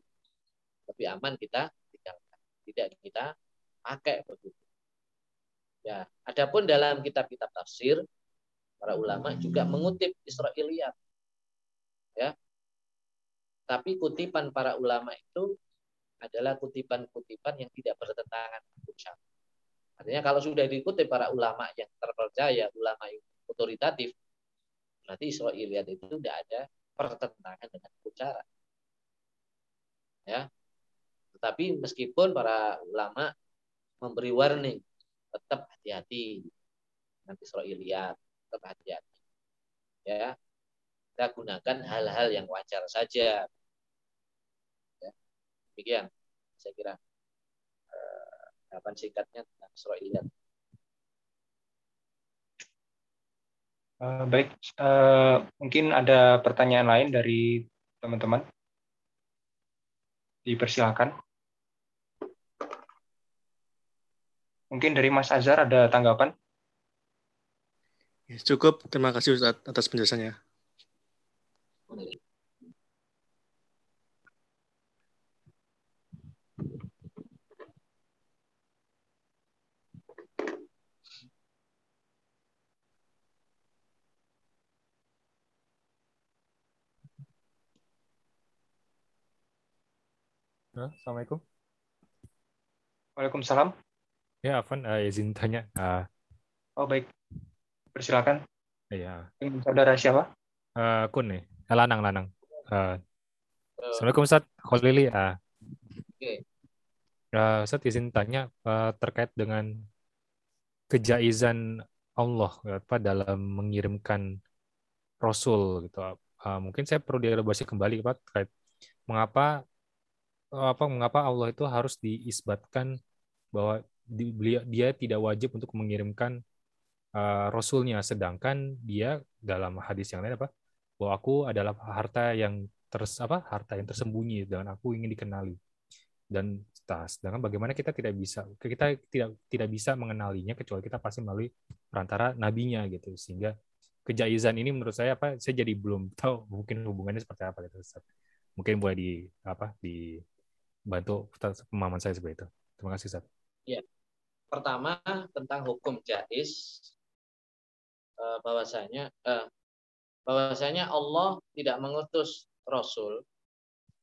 Lebih aman kita tinggalkan. Tidak kita pakai begitu. Ya, adapun dalam kitab-kitab tafsir para ulama juga mengutip Israiliyat. Ya. Tapi kutipan para ulama itu adalah kutipan-kutipan yang tidak bertentangan dengan Artinya kalau sudah dikutip para ulama yang terpercaya, ulama yang otoritatif, berarti Israiliyat itu tidak ada pertentangan dengan hukum Ya. Tetapi meskipun para ulama memberi warning, tetap hati-hati nanti Israiliyat tetap hati-hati. Ya, kita gunakan hal-hal yang wajar saja. Ya, demikian saya kira eh, singkatnya tentang Israiliyat. Uh, baik, uh, mungkin ada pertanyaan lain dari teman-teman. Dipersilakan. Mungkin dari Mas Azhar ada tanggapan? Ya, cukup, terima kasih Ustaz atas penjelasannya. Assalamualaikum. Waalaikumsalam. Ya, Afan, uh, izin tanya. Uh, oh, baik. Persilakan. Iya. Saudara siapa? Uh, Kun nih. Eh, lanang, Lanang. Uh, Assalamualaikum, Ustaz. Kholili. Uh, Oke. Okay. Uh, Ustaz, izin tanya uh, terkait dengan kejaizan Allah apa dalam mengirimkan Rasul gitu. Uh, mungkin saya perlu dielaborasi kembali Pak terkait mengapa apa mengapa Allah itu harus diisbatkan bahwa dia, tidak wajib untuk mengirimkan uh, rasulnya. Sedangkan dia dalam hadis yang lain apa? Bahwa aku adalah harta yang ters apa harta yang tersembunyi dan aku ingin dikenali. Dan tas sedangkan bagaimana kita tidak bisa kita tidak tidak bisa mengenalinya kecuali kita pasti melalui perantara nabinya gitu. Sehingga kejaizan ini menurut saya apa saya jadi belum tahu mungkin hubungannya seperti apa gitu mungkin boleh di apa di bantu pemahaman saya seperti itu. Terima kasih, Ustaz. Ya. Pertama tentang hukum jais eh, bahwasanya eh, bahwasanya Allah tidak mengutus rasul.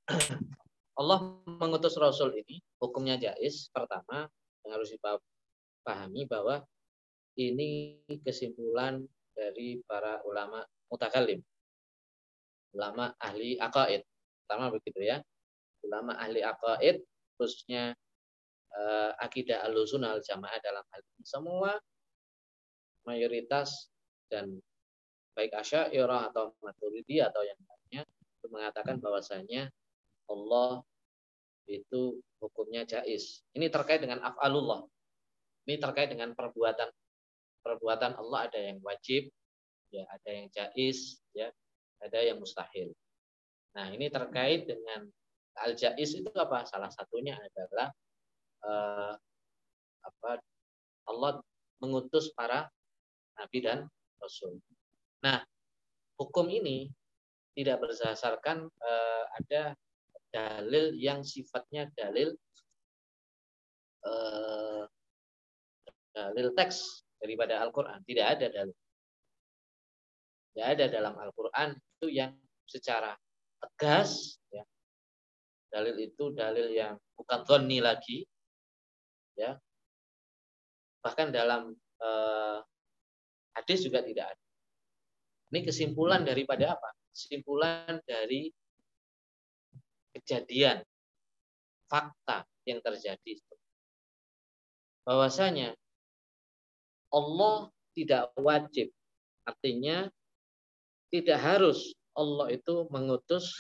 Allah mengutus rasul ini hukumnya jais pertama yang harus dipahami bahwa ini kesimpulan dari para ulama mutakalim ulama ahli akaid pertama begitu ya ulama ahli aqaid khususnya uh, akidah al-sunnah jamaah dalam hal ini semua mayoritas dan baik asyairah atau maturidi atau yang lainnya itu mengatakan bahwasanya Allah itu hukumnya jais. Ini terkait dengan af'alullah. Ini terkait dengan perbuatan perbuatan Allah ada yang wajib, ya ada yang jais, ya ada yang mustahil. Nah ini terkait dengan Al-Jais itu apa? Salah satunya adalah uh, apa Allah mengutus para nabi dan rasul. Nah, hukum ini tidak berdasarkan uh, ada dalil yang sifatnya dalil uh, dalil teks daripada Al-Qur'an. Tidak ada dalil. Tidak ada dalam Al-Qur'an itu yang secara tegas ya, dalil itu dalil yang bukan zonni lagi ya. Bahkan dalam eh, hadis juga tidak ada. Ini kesimpulan daripada apa? Kesimpulan dari kejadian fakta yang terjadi. Bahwasanya Allah tidak wajib artinya tidak harus Allah itu mengutus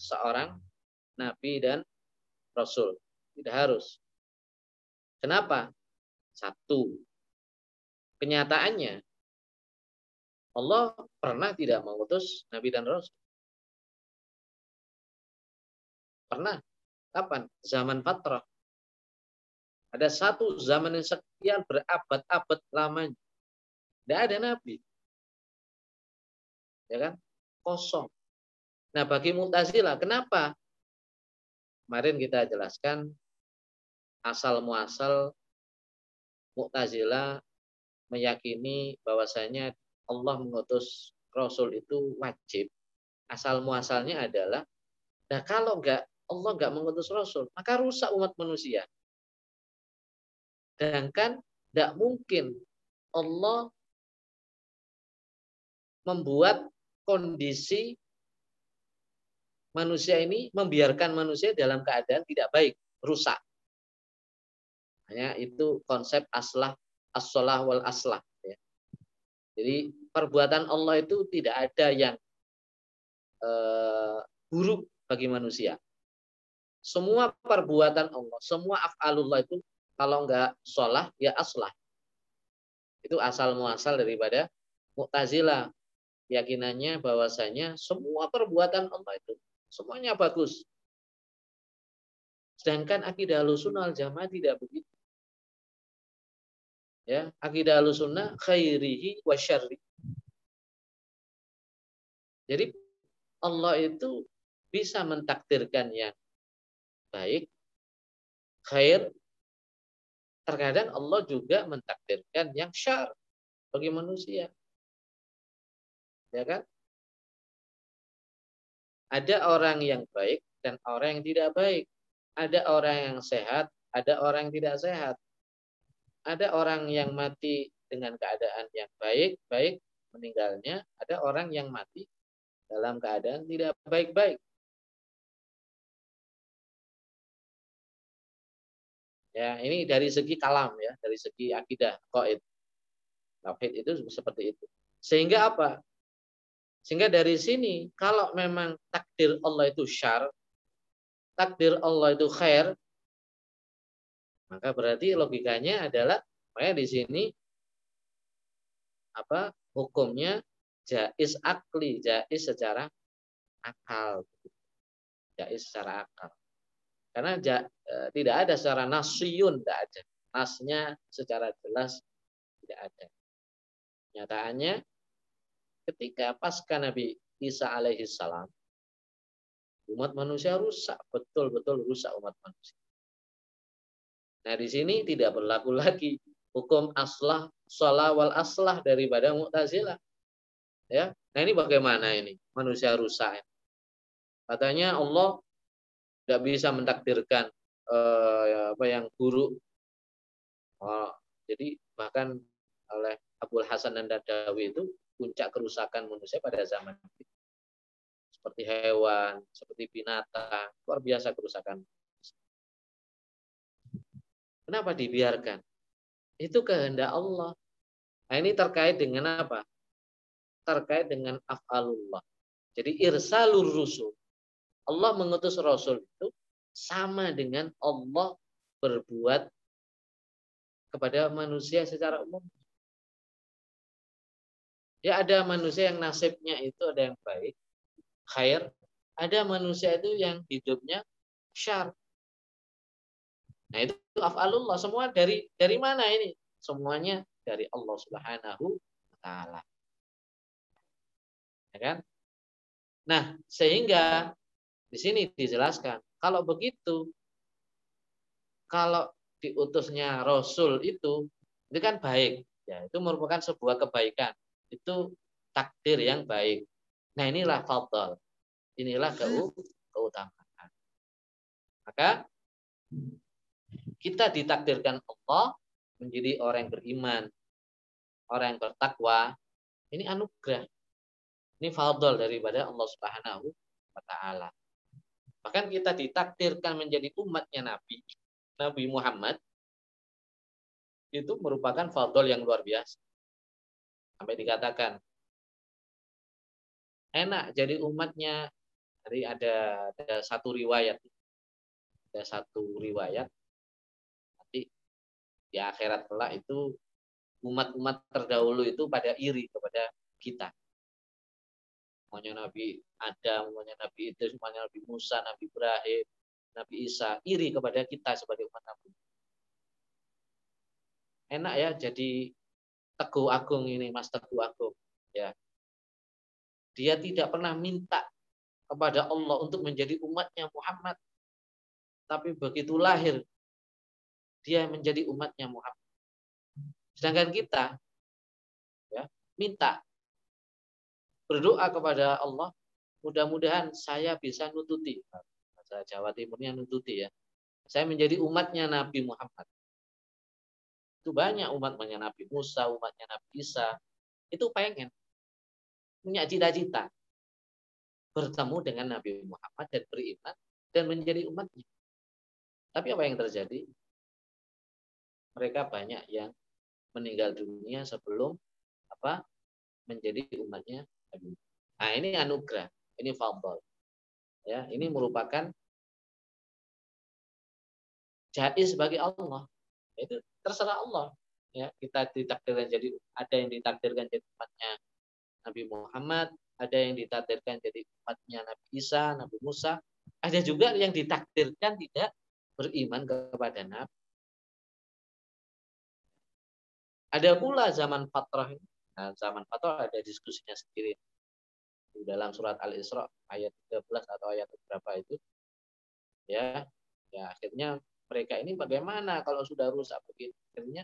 seorang nabi dan rasul. Tidak harus. Kenapa? Satu, kenyataannya Allah pernah tidak mengutus nabi dan rasul. Pernah. Kapan? Zaman Fatrah. Ada satu zaman yang sekian berabad-abad lamanya. Tidak ada nabi. Ya kan? Kosong. Nah, bagi Mu'tazilah, kenapa Kemarin kita jelaskan asal muasal Mu'tazila meyakini bahwasanya Allah mengutus Rasul itu wajib. Asal muasalnya adalah, nah kalau enggak Allah enggak mengutus Rasul, maka rusak umat manusia. Sedangkan tidak mungkin Allah membuat kondisi manusia ini membiarkan manusia dalam keadaan tidak baik, rusak. Hanya itu konsep aslah as-salah wal aslah. Ya. Jadi perbuatan Allah itu tidak ada yang eh, buruk bagi manusia. Semua perbuatan Allah, semua af'alullah itu kalau enggak sholah ya aslah. Itu asal muasal daripada Mu'tazilah keyakinannya bahwasanya semua perbuatan Allah itu semuanya bagus. Sedangkan akidah Ahlussunnah Jamaah tidak begitu. Ya, akidah Ahlussunnah khairihi wa syarri. Jadi Allah itu bisa mentakdirkan yang baik, khair. Terkadang Allah juga mentakdirkan yang syar bagi manusia. Ya kan? Ada orang yang baik dan orang yang tidak baik. Ada orang yang sehat, ada orang yang tidak sehat. Ada orang yang mati dengan keadaan yang baik, baik meninggalnya. Ada orang yang mati dalam keadaan tidak baik-baik. Ya, ini dari segi kalam ya, dari segi akidah, qaid. Tauhid itu seperti itu. Sehingga apa? Sehingga dari sini kalau memang takdir Allah itu syar, takdir Allah itu khair, maka berarti logikanya adalah makanya di sini apa hukumnya jais akli, jais secara akal. Jais secara akal. Karena ja, e, tidak ada secara nasyun, tidak ada. Nasnya secara jelas tidak ada. Nyataannya ketika pasca Nabi Isa alaihi salam umat manusia rusak, betul-betul rusak umat manusia. Nah, di sini tidak berlaku lagi hukum aslah, salah wal aslah daripada Mu'tazilah. Ya. Nah, ini bagaimana ini? Manusia rusak. Katanya Allah tidak bisa mentakdirkan eh, apa yang buruk. Oh, jadi bahkan oleh Abdul Hasan dan Dadawi itu puncak kerusakan manusia pada zaman itu. Seperti hewan, seperti binatang, luar biasa kerusakan. Kenapa dibiarkan? Itu kehendak Allah. Nah, ini terkait dengan apa? Terkait dengan af'alullah. Jadi irsalur rusul. Allah mengutus rasul itu sama dengan Allah berbuat kepada manusia secara umum. Ya ada manusia yang nasibnya itu ada yang baik, khair. Ada manusia itu yang hidupnya syar. Nah itu afalullah semua dari dari mana ini? Semuanya dari Allah Subhanahu wa taala. Ya kan? Nah, sehingga di sini dijelaskan kalau begitu kalau diutusnya rasul itu itu kan baik ya itu merupakan sebuah kebaikan itu takdir yang baik. Nah inilah fadl. Inilah keutamaan. Maka kita ditakdirkan Allah menjadi orang yang beriman, orang yang bertakwa. Ini anugerah. Ini fadl daripada Allah Subhanahu wa taala. Bahkan kita ditakdirkan menjadi umatnya Nabi, Nabi Muhammad, itu merupakan fadl yang luar biasa. Sampai dikatakan enak jadi umatnya. Jadi ada ada satu riwayat. Ada satu riwayat. Nanti di akhirat kelak itu umat-umat terdahulu itu pada iri kepada kita. Semuanya Nabi Adam, semuanya Nabi itu, semuanya Nabi Musa, Nabi Ibrahim, Nabi Isa, iri kepada kita sebagai umat Nabi. Enak ya jadi Teguh Agung ini, Mas Teguh Agung, ya. Dia tidak pernah minta kepada Allah untuk menjadi umatnya Muhammad. Tapi begitu lahir, dia menjadi umatnya Muhammad. Sedangkan kita, ya, minta berdoa kepada Allah, mudah-mudahan saya bisa nututi. Bahasa Jawa Timurnya nututi ya. Saya menjadi umatnya Nabi Muhammad. Itu banyak umatnya Nabi Musa, umatnya Nabi Isa. Itu pengen. Punya cita-cita. Bertemu dengan Nabi Muhammad dan beriman. Dan menjadi umatnya. Tapi apa yang terjadi? Mereka banyak yang meninggal dunia sebelum apa menjadi umatnya Nabi. Nah ini anugerah, ini fadl. Ya, ini merupakan jais bagi Allah. Itu terserah Allah ya kita ditakdirkan jadi ada yang ditakdirkan jadi umatnya Nabi Muhammad, ada yang ditakdirkan jadi umatnya Nabi Isa, Nabi Musa, ada juga yang ditakdirkan tidak beriman kepada Nabi. Ada pula zaman fatrah Nah, zaman fatrah ada diskusinya sendiri. Di dalam surat Al-Isra ayat 13 atau ayat berapa itu. Ya, ya akhirnya mereka ini bagaimana kalau sudah rusak begini? Akhirnya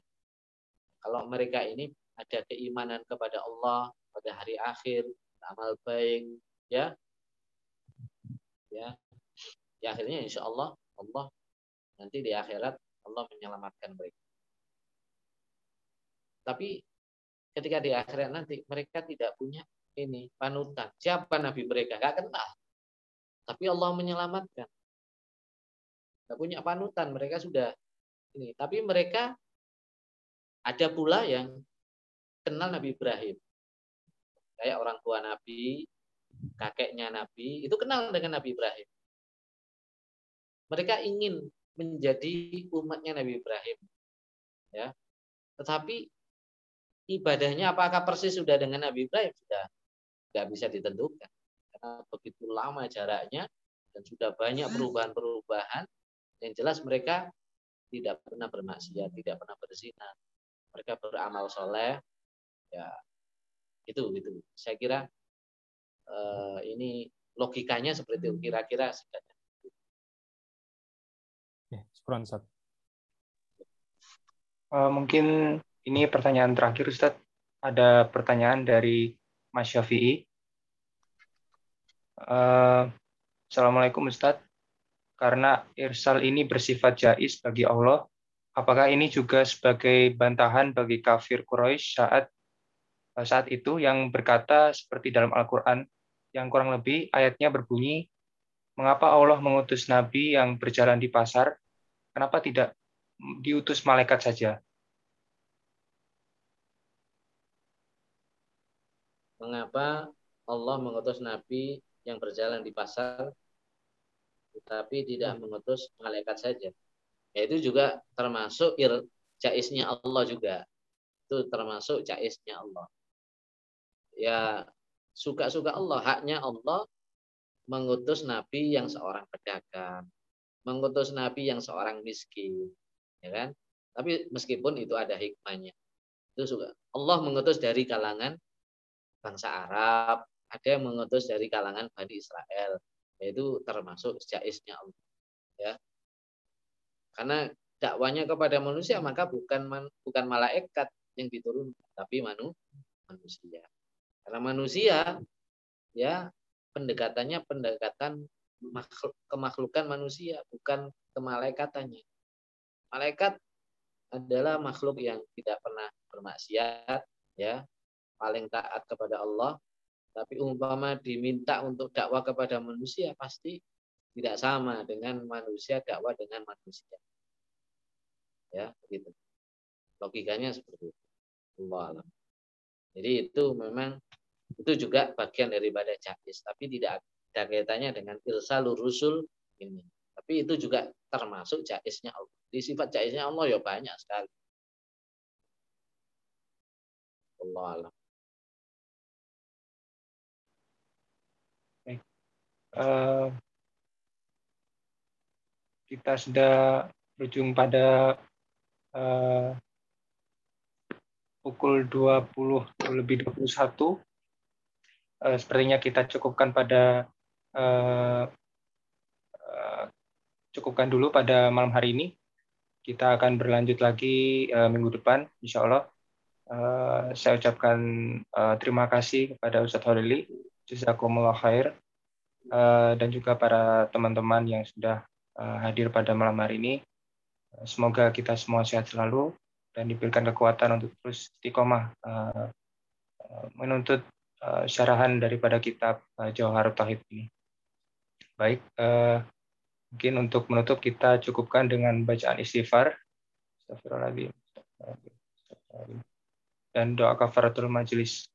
kalau mereka ini ada keimanan kepada Allah pada hari akhir, amal baik, ya, ya, ya akhirnya insya Allah Allah nanti di akhirat Allah menyelamatkan mereka. Tapi ketika di akhirat nanti mereka tidak punya ini panutan. Siapa nabi mereka? Gak kenal. Tapi Allah menyelamatkan. Gak punya panutan. Mereka sudah ini. Tapi mereka ada pula yang kenal Nabi Ibrahim. Kayak orang tua Nabi, kakeknya Nabi, itu kenal dengan Nabi Ibrahim. Mereka ingin menjadi umatnya Nabi Ibrahim. Ya. Tetapi ibadahnya apakah persis sudah dengan Nabi Ibrahim? Sudah nggak bisa ditentukan. Karena begitu lama jaraknya dan sudah banyak perubahan-perubahan. Yang jelas mereka tidak pernah bermaksiat, tidak pernah berzina. Mereka beramal soleh. Ya, itu gitu. Saya kira eh, ini logikanya seperti itu kira-kira. Ya, Uh, mungkin ini pertanyaan terakhir Ustadz. Ada pertanyaan dari Mas Syafi'i. Uh, Assalamualaikum Ustadz. Karena irsal ini bersifat jais bagi Allah, apakah ini juga sebagai bantahan bagi kafir Quraisy saat saat itu yang berkata seperti dalam Al-Quran yang kurang lebih ayatnya berbunyi, mengapa Allah mengutus Nabi yang berjalan di pasar, kenapa tidak diutus malaikat saja? mengapa Allah mengutus nabi yang berjalan di pasar tetapi tidak mengutus malaikat saja. Ya, itu juga termasuk ir jaisnya Allah juga. Itu termasuk jaisnya Allah. Ya suka-suka Allah, haknya Allah mengutus nabi yang seorang pedagang, mengutus nabi yang seorang miskin, ya kan? Tapi meskipun itu ada hikmahnya. Itu suka. Allah mengutus dari kalangan bangsa Arab, ada yang mengutus dari kalangan Bani Israel, yaitu termasuk jaisnya Allah. Ya. Karena dakwanya kepada manusia maka bukan man, bukan malaikat yang diturunkan, tapi manu, manusia. Karena manusia ya pendekatannya pendekatan makhluk, kemakhlukan manusia, bukan kemalaikatannya. Malaikat adalah makhluk yang tidak pernah bermaksiat, ya paling taat kepada Allah, tapi umpama diminta untuk dakwah kepada manusia pasti tidak sama dengan manusia dakwah dengan manusia. Ya, begitu. Logikanya seperti itu. Allah Jadi itu memang itu juga bagian daripada jahis, tapi tidak ada kaitannya dengan ilsalur rusul ini. Tapi itu juga termasuk jaisnya Allah. Di sifat jaisnya Allah ya banyak sekali. Allah alam. Uh, kita sudah berujung pada uh, pukul 20 lebih 21. Uh, sepertinya kita cukupkan pada uh, cukupkan dulu pada malam hari ini. Kita akan berlanjut lagi uh, minggu depan, insya Allah. Uh, saya ucapkan uh, terima kasih kepada Ustadz Holili. Jazakumullah khair Eh, dan juga para teman-teman yang sudah eh, hadir pada malam hari ini. Semoga kita semua sehat selalu dan diberikan kekuatan untuk terus istiqomah eh, menuntut syarahan daripada kitab Jauhar Tauhid ini. Baik, mungkin untuk menutup kita cukupkan dengan bacaan istighfar. Dan doa kafaratul majelis.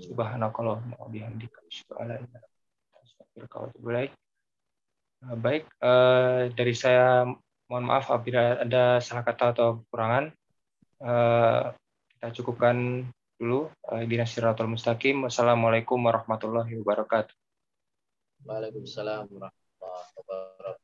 Subhanakallahumma wa bihamdika asyhadu an la ilaha Baik, eh, baik uh, dari saya mohon maaf apabila ada salah kata atau kekurangan. Uh, kita cukupkan dulu. Di Nasiratul Mustaqim. Wassalamualaikum warahmatullahi wabarakatuh. Waalaikumsalam warahmatullahi wabarakatuh.